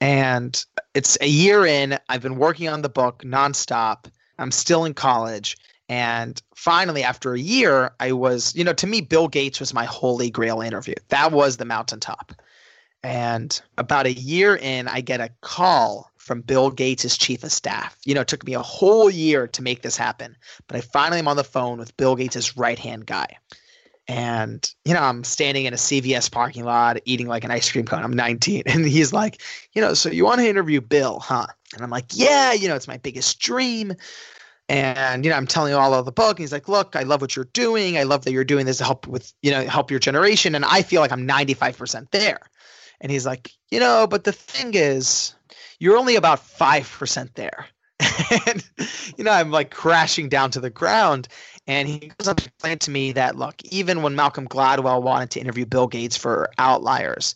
And it's a year in i've been working on the book nonstop. I'm still in college and finally, after a year, I was, you know, to me, Bill Gates was my holy grail interview. That was the mountaintop. And about a year in, I get a call from Bill Gates' chief of staff. You know, it took me a whole year to make this happen, but I finally am on the phone with Bill Gates' right hand guy. And, you know, I'm standing in a CVS parking lot eating like an ice cream cone. I'm 19. [LAUGHS] And he's like, you know, so you want to interview Bill, huh? And I'm like, yeah, you know, it's my biggest dream. And you know, I'm telling you all of the book. And he's like, "Look, I love what you're doing. I love that you're doing this to help with you know help your generation." And I feel like I'm 95% there. And he's like, "You know, but the thing is, you're only about five percent there." [LAUGHS] and you know, I'm like crashing down to the ground. And he goes on to explain to me that look, even when Malcolm Gladwell wanted to interview Bill Gates for Outliers,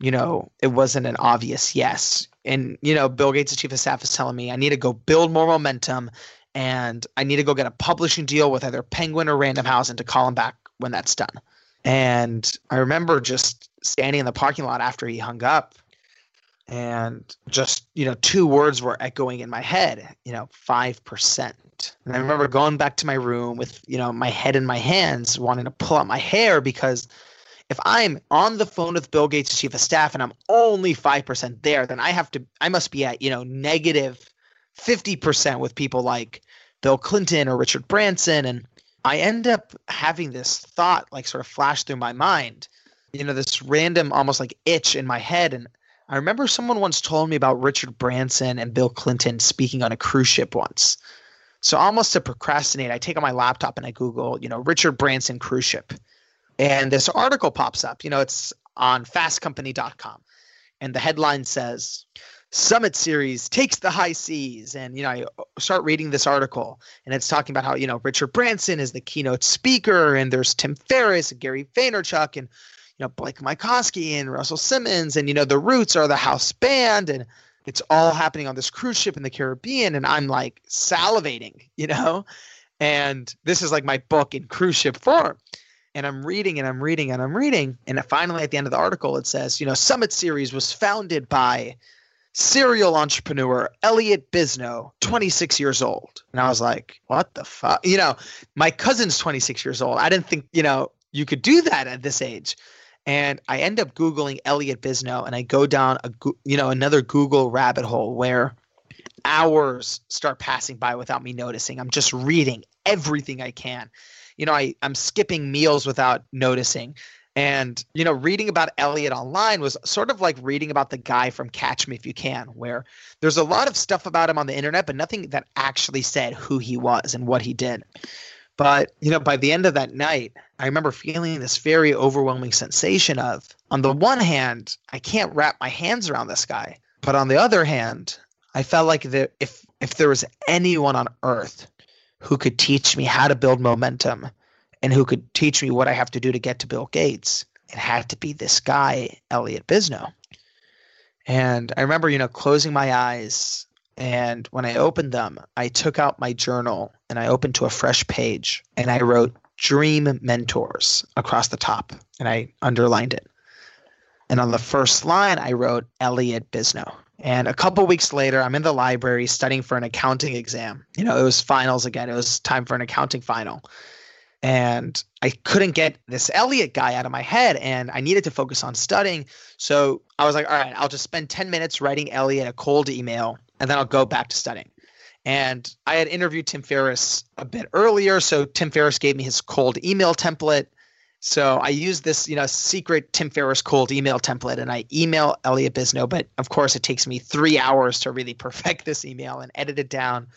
you know, it wasn't an obvious yes. And you know, Bill Gates' chief of staff is telling me I need to go build more momentum and I need to go get a publishing deal with either Penguin or Random House and to call him back when that's done. And I remember just standing in the parking lot after he hung up and just, you know, two words were echoing in my head, you know, 5%. And I mm-hmm. remember going back to my room with, you know, my head in my hands, wanting to pull out my hair because if I'm on the phone with Bill Gates' chief of staff and I'm only 5% there, then I have to, I must be at, you know, negative 50% with people like Bill Clinton or Richard Branson. And I end up having this thought like sort of flash through my mind, you know, this random almost like itch in my head. And I remember someone once told me about Richard Branson and Bill Clinton speaking on a cruise ship once. So almost to procrastinate, I take on my laptop and I Google, you know, Richard Branson cruise ship. And this article pops up, you know, it's on fastcompany.com. And the headline says, Summit Series takes the high seas. And, you know, I start reading this article and it's talking about how, you know, Richard Branson is the keynote speaker and there's Tim Ferriss and Gary Vaynerchuk and, you know, Blake Mycoskie and Russell Simmons. And, you know, the Roots are the house band and it's all happening on this cruise ship in the Caribbean. And I'm like salivating, [LAUGHS] you know? And this is like my book in cruise ship form and I'm reading and I'm reading and I'm reading. And finally, at the end of the article, it says, you know, Summit Series was founded by serial entrepreneur Elliott Bisnow, 26 years old. And I was like, what the fuck? You know, my cousin's 26 years old. I didn't think, you know, you could do that at this age. And I end up Googling Elliott Bisnow and I go down a, you know, another Google rabbit hole where hours start passing by without me noticing. I'm just reading everything I can. You know, I, I'm skipping meals without noticing. And, you know, reading about Elliott online was sort of like reading about the guy from Catch Me If You Can, where there's a lot of stuff about him on the internet, but nothing that actually said who he was and what he did. But, you know, by the end of that night, I remember feeling this very overwhelming sensation of, on the one hand, I can't wrap my hands around this guy. But on the other hand, I felt like that if if there was anyone on earth who could teach me how to build momentum and who could teach me what I have to do to get to Bill Gates, it had to be this guy, Elliott Bisnow. And I remember, you know, closing my eyes And when I opened them, I took out my journal and I opened to a fresh page and I wrote Dream Mentors across the top and I underlined it. And on the first line, I wrote Elliott Bisnow. And a couple weeks later, I'm in the library studying for an accounting exam. You know, it was finals again. It was time for an accounting final. And I couldn't get this Elliott guy out of my head and I needed to focus on studying. So I was like, all right, I'll just spend 10 minutes writing Elliott a cold email and then I'll go back to studying. And I had interviewed Tim Ferriss a bit earlier. So Tim Ferriss gave me his cold email template. So I use this, you know, secret Tim Ferriss cold email template and I email Elliott Bisnow, but of course it takes me three hours to really [LAUGHS] perfect this email and edit it down.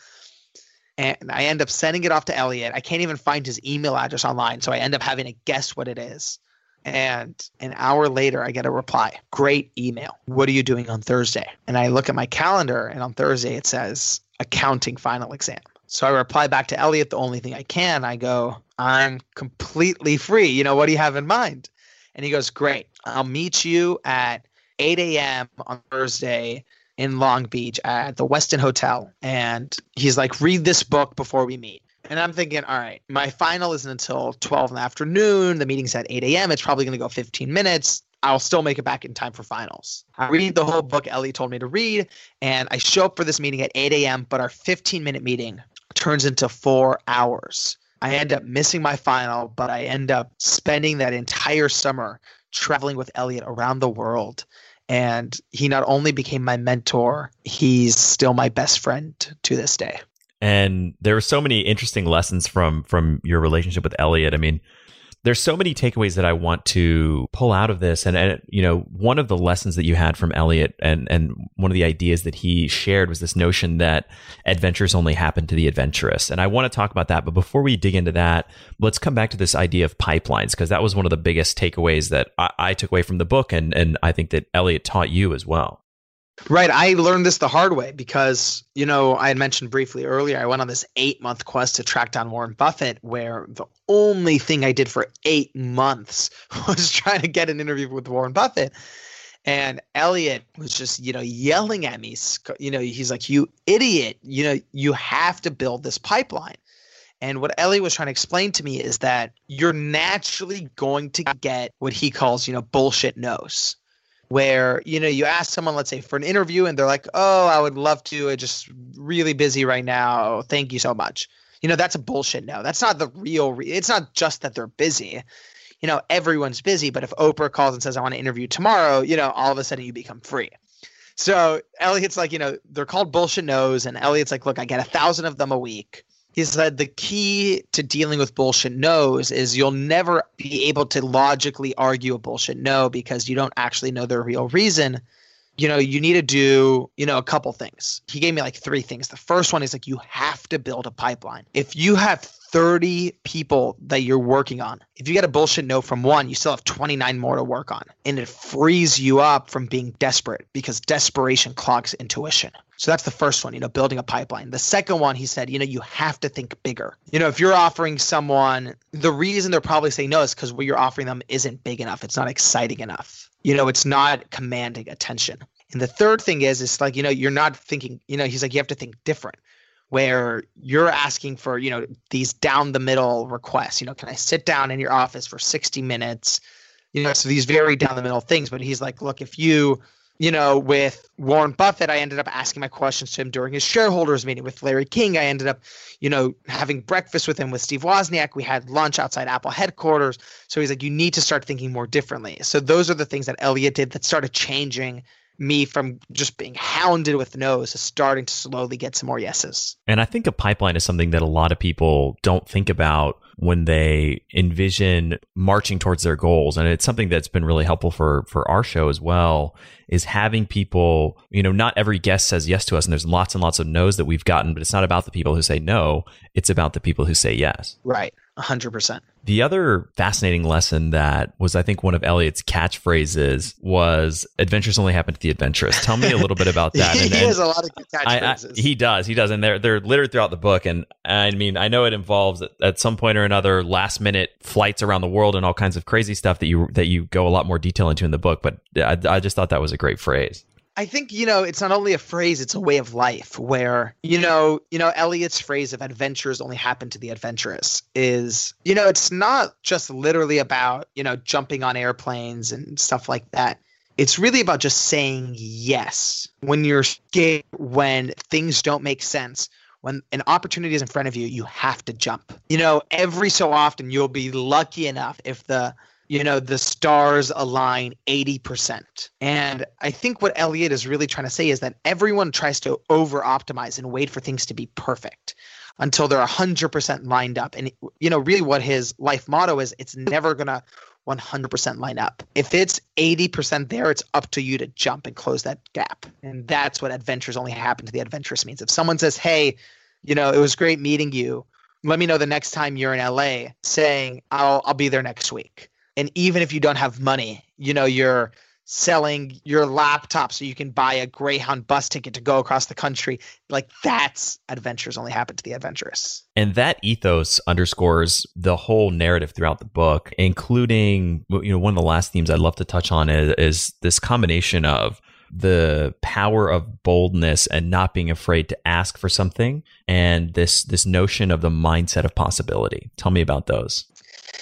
And I end up sending it off to Elliott. I can't even find his email address online. So I end up having to guess what it is. And an hour later, I get a reply. Great email. What are you doing on Thursday? And I look at my calendar, and on Thursday it says accounting final exam. So I reply back to Elliott the only thing I can. I go, I'm completely free. You know, what do you have in mind? And he goes, Great. I'll meet you at 8 a.m. on Thursday in Long Beach at the Westin Hotel. And he's like, Read this book before we meet. And I'm thinking, all right, my final isn't until 12 in the afternoon. The meeting's at 8 a.m. It's probably going to go 15 minutes. I'll still make it back in time for finals. I read the whole book Ellie told me to read, and I show up for this meeting at 8 a.m., but our 15 minute meeting turns into four hours. I end up missing my final, but I end up spending that entire summer traveling with Elliott around the world. And he not only became my mentor, he's still my best friend to this day and there were so many interesting lessons from from your relationship with Elliott. I mean, there's so many takeaways that I want to pull out of this, and, and you know, one of the lessons that you had from Elliott and and one of the ideas that he shared was this notion that adventures only happen to the adventurous, and I want to talk about that. But before we dig into that, let's come back to this idea of pipelines because that was one of the biggest takeaways that I, I took away from the book, and and I think that Elliott taught you as well. Right. I learned this the hard way because, you know, I had mentioned briefly earlier, I went on this eight month quest to track down Warren Buffett, where the only thing I did for eight months [LAUGHS] was trying to get an interview with Warren Buffett. And Elliott was just, you know, yelling at me. You know, he's like, you idiot. You know, you have to build this pipeline. And what Elliott was trying to explain to me is that you're naturally going to get what he calls, you know, bullshit no's where you know you ask someone let's say for an interview and they're like oh i would love to i'm just really busy right now. Thank you so much. You know that's a bullshit no. That's not the real re- it's not just that they're busy. You know everyone's busy but if oprah calls and says i want to interview tomorrow you know all of a sudden you become free. So elliott's like you know they're called bullshit no's and elliott's like look i get a thousand of them a week he said the key to dealing with bullshit no's is you'll never be able to logically argue a bullshit no because you don't actually know the real reason. You know, you need to do, you know, a couple things. He gave me like three things. The first one is like you have to build a pipeline. If you have 30 people that you're working on. If you get a bullshit note from one, you still have 29 more to work on. And it frees you up from being desperate because desperation clogs intuition. So that's the first one, you know, building a pipeline. The second one, he said, you know, you have to think bigger. You know, if you're offering someone, the reason they're probably saying no is because what you're offering them isn't big enough. It's not exciting enough. You know, it's not commanding attention. And the third thing is, it's like, you know, you're not thinking, you know, he's like, you have to think different where you're asking for you know these down the middle requests you know can i sit down in your office for 60 minutes? You know so these very down the middle things but he's like look if you you know with warren buffett i ended up asking my questions to him during his shareholders meeting. With larry king i ended up you know having breakfast with him with steve wozniak. We had lunch outside apple headquarters. So he's like you need to start thinking more differently. So those are the things that elliott did that started changing me from just being hounded with no's to starting to slowly get some more yeses. And I think a pipeline is something that a lot of people don't think about when they envision marching towards their goals. And it's something that's been really helpful for for our show as well is having people you know not every guest says yes to us and there's lots and lots of no's that we've gotten but it's not about the people who say no it's about the people who say yes. Right. 100% the other fascinating lesson that was, I think, one of Elliott's catchphrases was "Adventures only happen to the adventurous." Tell me a little bit about [LAUGHS] that. he and, has a lot of good catchphrases. I, I, he does, he does, and they're they're littered throughout the book. And I mean, I know it involves at some point or another last minute flights around the world and all kinds of crazy stuff that you that you go a lot more detail into in the book. But uh, I, I just thought that was a great phrase. I think, you know, it's not only a phrase, it's a way of life where, you know, you know, Elliott's phrase of adventures only happen to the adventurous is, you know, it's not just literally about, you know, jumping on airplanes and stuff like that. It's really about just saying yes when you're scared, when things don't make sense, when an opportunity is in front of you, you have to jump. You know, every so often you'll be lucky enough if the you know the stars align 80% and i think what Elliott is really trying to say is that everyone tries to over optimize and wait for things to be perfect until they're 100% lined up and you know really what his life motto is it's never going to 100% line up. If it's 80% there, it's up to you to jump and close that gap. And that's what adventures only happen to the adventurous means. If someone says, hey, you know, it was great meeting you. Let me know the next time you're in LA saying, I'll, I'll be there next week. And even if you don't have money, you know, you're selling your laptop so you can buy a Greyhound bus ticket to go across the country. Like that's adventures only happen to the adventurous. And that ethos underscores the whole narrative throughout the book, including you know one of the last themes I'd love to touch on is, is this combination of the power of boldness and not being afraid to ask for something and this this notion of the mindset of possibility. Tell me about those.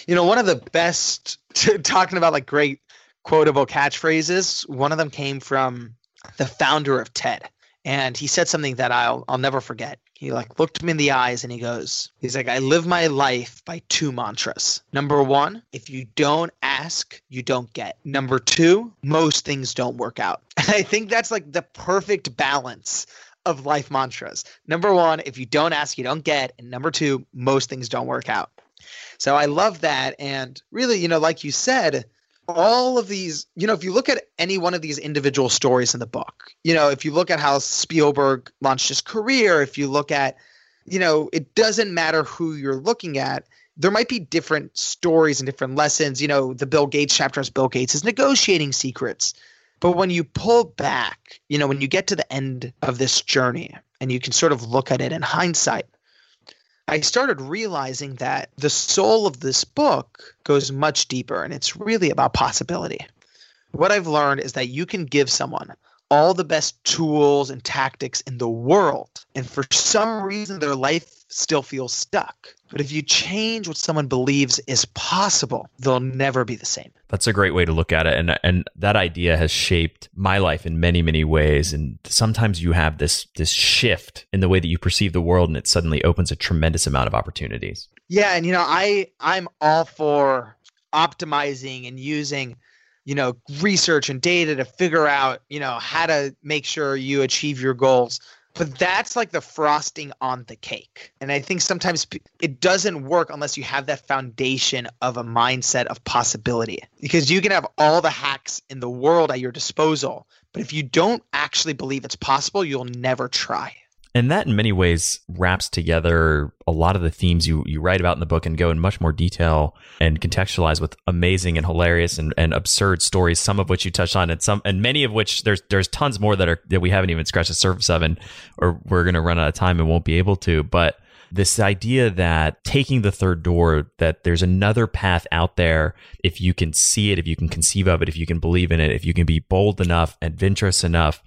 You know, one of the best [LAUGHS] talking about like great quotable catchphrases. One of them came from the founder of TED, and he said something that I'll I'll never forget. He like looked me in the eyes and he goes, he's like, I live my life by two mantras. Number one, if you don't ask, you don't get. Number two, most things don't work out. [LAUGHS] And I think that's like the perfect balance of life mantras. Number one, if you don't ask, you don't get. And number two, most things don't work out. So I love that. And really, you know, like you said, all of these, you know, if you look at any one of these individual stories in the book, you know, if you look at how Spielberg launched his career, if you look at, you know, it doesn't matter who you're looking at. There might be different stories and different lessons. You know, the Bill Gates chapter is Bill Gates' is negotiating secrets. But when you pull back, you know, when you get to the end of this journey and you can sort of look at it in hindsight, I started realizing that the soul of this book goes much deeper and it's really about possibility. What I've learned is that you can give someone all the best tools and tactics in the world, and for some reason their life still feels stuck. But if you change what someone believes is possible, they'll never be the same. That's a great way to look at it. And and that idea has shaped my life in many, many ways. And sometimes you have this this shift in the way that you perceive the world and it suddenly opens a tremendous amount of opportunities. Yeah, and you know, I I'm all for optimizing and using you know research and data to figure out you know how to make sure you achieve your goals but that's like the frosting on the cake. And I think sometimes it doesn't work unless you have that foundation of a mindset of possibility. Because you can have all the hacks in the world at your disposal, but if you don't actually believe it's possible, you'll never try. And that, in many ways, wraps together a lot of the themes you, you write about in the book and go in much more detail and contextualize with amazing and hilarious and, and absurd stories. Some of which you touched on, and some and many of which there's there's tons more that are that we haven't even scratched the surface of, and or we're going to run out of time and won't be able to. But this idea that taking the third door, that there's another path out there if you can see it, if you can conceive of it, if you can believe in it, if you can be bold enough, adventurous enough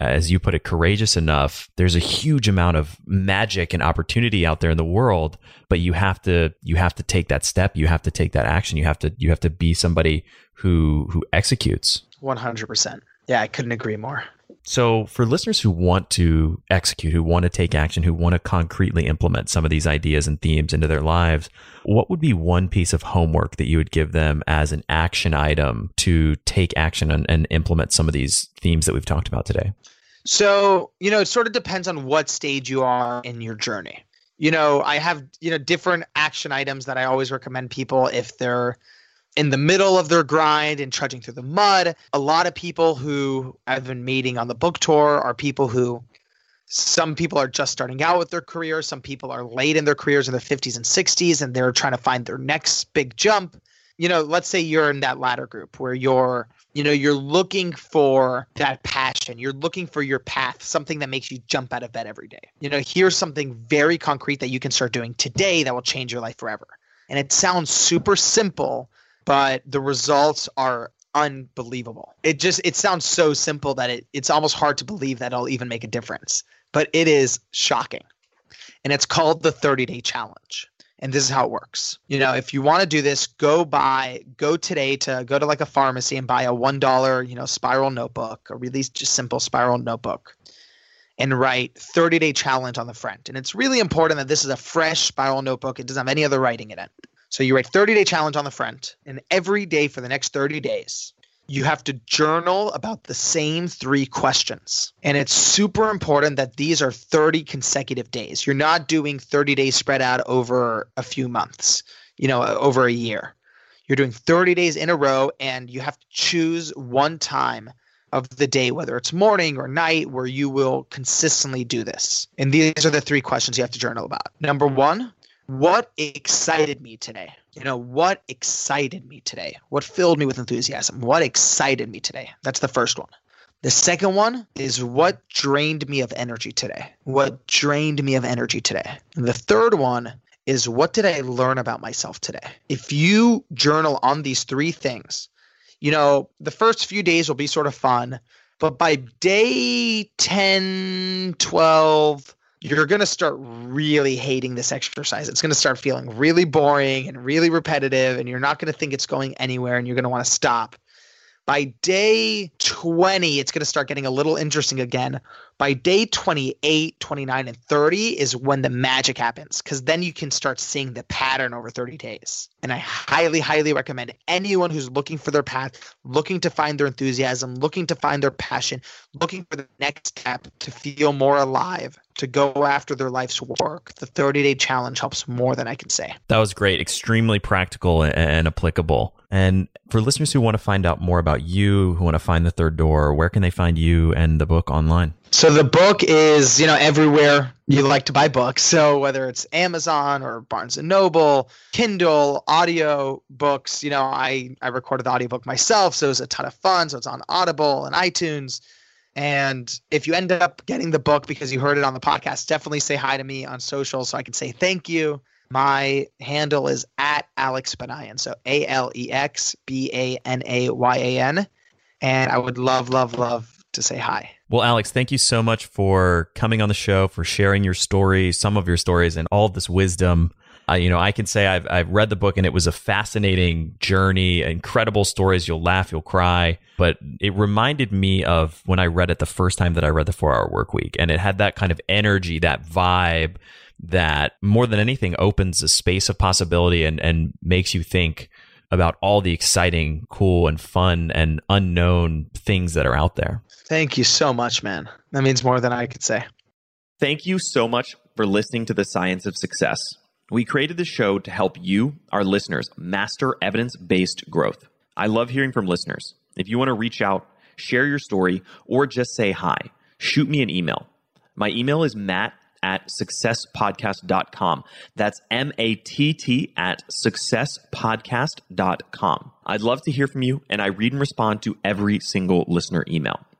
Uh, as you put it, courageous enough, there's a huge amount of magic and opportunity out there in the world, but you have to you have to take that step, you have to take that action, you have to you have to be somebody who who executes. 100%. Yeah, I couldn't agree more. So, for listeners who want to execute, who want to take action, who want to concretely implement some of these ideas and themes into their lives, what would be one piece of homework that you would give them as an action item to take action and, and implement some of these themes that we've talked about today? So, you know, it sort of depends on what stage you are in your journey. You know, I have, you know, different action items that I always recommend people if they're in the middle of their grind and trudging through the mud. A lot of people who I've been meeting on the book tour are people who some people are just starting out with their career, some people are late in their careers in their 50s and 60s and they're trying to find their next big jump. You know, let's say you're in that latter group where you're, you know, you're looking for that passion. You're looking for your path, something that makes you jump out of bed every day. You know, here's something very concrete that you can start doing today that will change your life forever. And it sounds super simple, but the results are unbelievable. It just it sounds so simple that it it's almost hard to believe that it'll even make a difference. But it is shocking. And it's called the 30-day challenge. And this is how it works. You know, if you want to do this, go buy go today to go to like a pharmacy and buy a $1, you know, spiral notebook, a really just simple spiral notebook and write 30 day challenge on the front. And it's really important that this is a fresh spiral notebook. It doesn't have any other writing in it. So you write 30 day challenge on the front, and every day for the next 30 days, you have to journal about the same three questions. And it's super important that these are 30 consecutive days. You're not doing 30 days spread out over a few months, you know, uh, over a year. You're doing 30 days in a row, and you have to choose one time of the day, whether it's morning or night, where you will consistently do this. And these are the three questions you have to journal about. Number one, what excited me today? You know, what excited me today? What filled me with enthusiasm? What excited me today? That's the first one. The second one is what drained me of energy today? What drained me of energy today? And the third one is what did I learn about myself today? If you journal on these three things, you know, the first few days will be sort of fun, but by day 10, 12, you're going to start really hating this exercise. It's going to start feeling really boring and really repetitive, and you're not going to think it's going anywhere, and you're going to want to stop. By day 20, it's going to start getting a little interesting again. By day 28, 29, and 30 is when the magic happens because then you can start seeing the pattern over 30 days. And I highly, highly recommend anyone who's looking for their path, looking to find their enthusiasm, looking to find their passion, looking for the next step to feel more alive, to go after their life's work. The 30 day challenge helps more than I can say. That was great. Extremely practical and applicable. And for listeners who want to find out more about you, who want to find the third door, where can they find you and the book online? So the book is, you know, everywhere you like to buy books. So whether it's Amazon or Barnes and Noble, Kindle, audio books, you know, I I recorded the audiobook myself, so it was a ton of fun. So it's on Audible and iTunes. And if you end up getting the book because you heard it on the podcast, definitely say hi to me on social so I can say thank you. My handle is at Alex Banayan. So A L E X B A N A Y A N. And I would love, love, love to say hi. Well, Alex, thank you so much for coming on the show, for sharing your story, some of your stories, and all of this wisdom. Uh, you know, I can say I've I've read the book and it was a fascinating journey, incredible stories. You'll laugh, you'll cry, but it reminded me of when I read it the first time that I read the Four Hour Work Week, and it had that kind of energy, that vibe that more than anything opens a space of possibility and, and makes you think about all the exciting, cool, and fun and unknown things that are out there. Thank you so much, man. That means more than I could say. Thank you so much for listening to The Science of Success. We created this show to help you, our listeners, master evidence based growth. I love hearing from listeners. If you want to reach out, share your story, or just say hi, shoot me an email. My email is matt at successpodcast.com. That's M A T T at successpodcast.com. I'd love to hear from you, and I read and respond to every single listener email.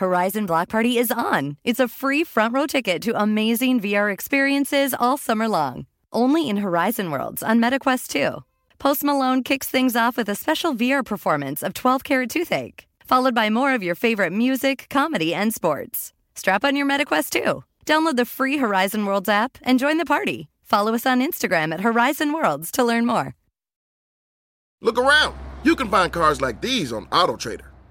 Horizon Block Party is on. It's a free front row ticket to amazing VR experiences all summer long. Only in Horizon Worlds on MetaQuest 2. Post Malone kicks things off with a special VR performance of 12 Carat Toothache, followed by more of your favorite music, comedy, and sports. Strap on your MetaQuest 2. Download the free Horizon Worlds app and join the party. Follow us on Instagram at Horizon Worlds to learn more. Look around. You can find cars like these on AutoTrader.